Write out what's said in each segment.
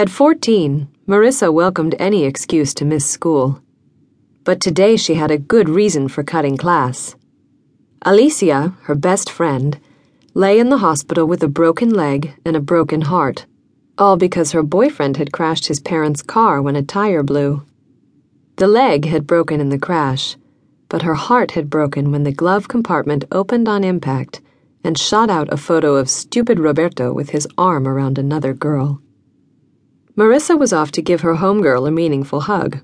At 14, Marisa welcomed any excuse to miss school. But today she had a good reason for cutting class. Alicia, her best friend, lay in the hospital with a broken leg and a broken heart, all because her boyfriend had crashed his parents' car when a tire blew. The leg had broken in the crash, but her heart had broken when the glove compartment opened on impact and shot out a photo of stupid Roberto with his arm around another girl. Marisa was off to give her homegirl a meaningful hug.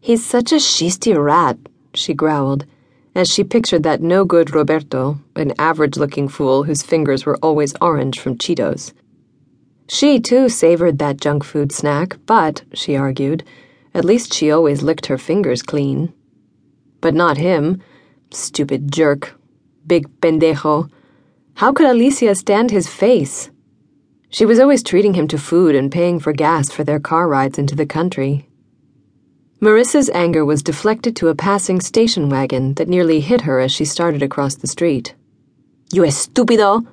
He's such a shisty rat, she growled, as she pictured that no good Roberto, an average looking fool whose fingers were always orange from Cheetos. She, too, savored that junk food snack, but, she argued, at least she always licked her fingers clean. But not him. Stupid jerk. Big pendejo. How could Alicia stand his face? She was always treating him to food and paying for gas for their car rides into the country. Marisa's anger was deflected to a passing station wagon that nearly hit her as she started across the street. You estúpido!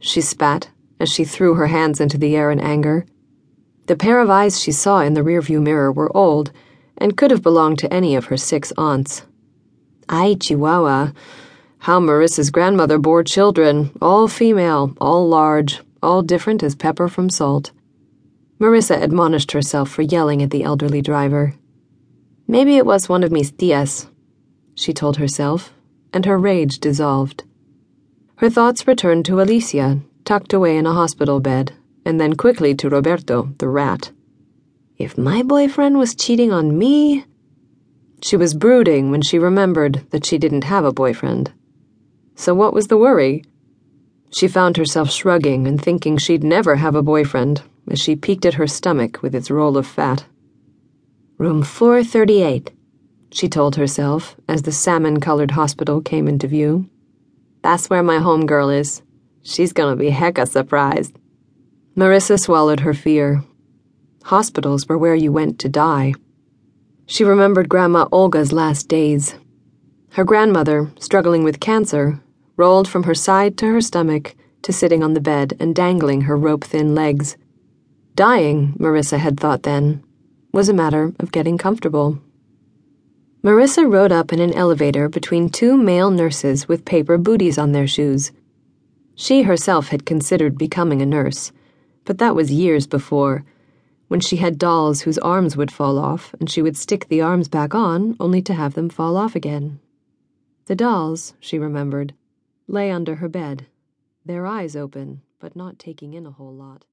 She spat as she threw her hands into the air in anger. The pair of eyes she saw in the rearview mirror were old and could have belonged to any of her six aunts. Ay, Chihuahua. How Marisa's grandmother bore children, all female, all large, all different as pepper from salt. Marisa admonished herself for yelling at the elderly driver. Maybe it was one of mis tias, she told herself, and her rage dissolved. Her thoughts returned to Alicia, tucked away in a hospital bed, and then quickly to Roberto, the rat. If my boyfriend was cheating on me. She was brooding when she remembered that she didn't have a boyfriend. So what was the worry? She found herself shrugging and thinking she'd never have a boyfriend as she peeked at her stomach with its roll of fat. Room 438, she told herself as the salmon colored hospital came into view. That's where my homegirl is. She's gonna be hecka surprised. Marisa swallowed her fear. Hospitals were where you went to die. She remembered Grandma Olga's last days. Her grandmother, struggling with cancer, rolled from her side to her stomach to sitting on the bed and dangling her rope thin legs. Dying, Marisa had thought then, was a matter of getting comfortable. Marisa rode up in an elevator between two male nurses with paper booties on their shoes. She herself had considered becoming a nurse, but that was years before, when she had dolls whose arms would fall off and she would stick the arms back on only to have them fall off again. The dolls, she remembered, lay under her bed, their eyes open, but not taking in a whole lot.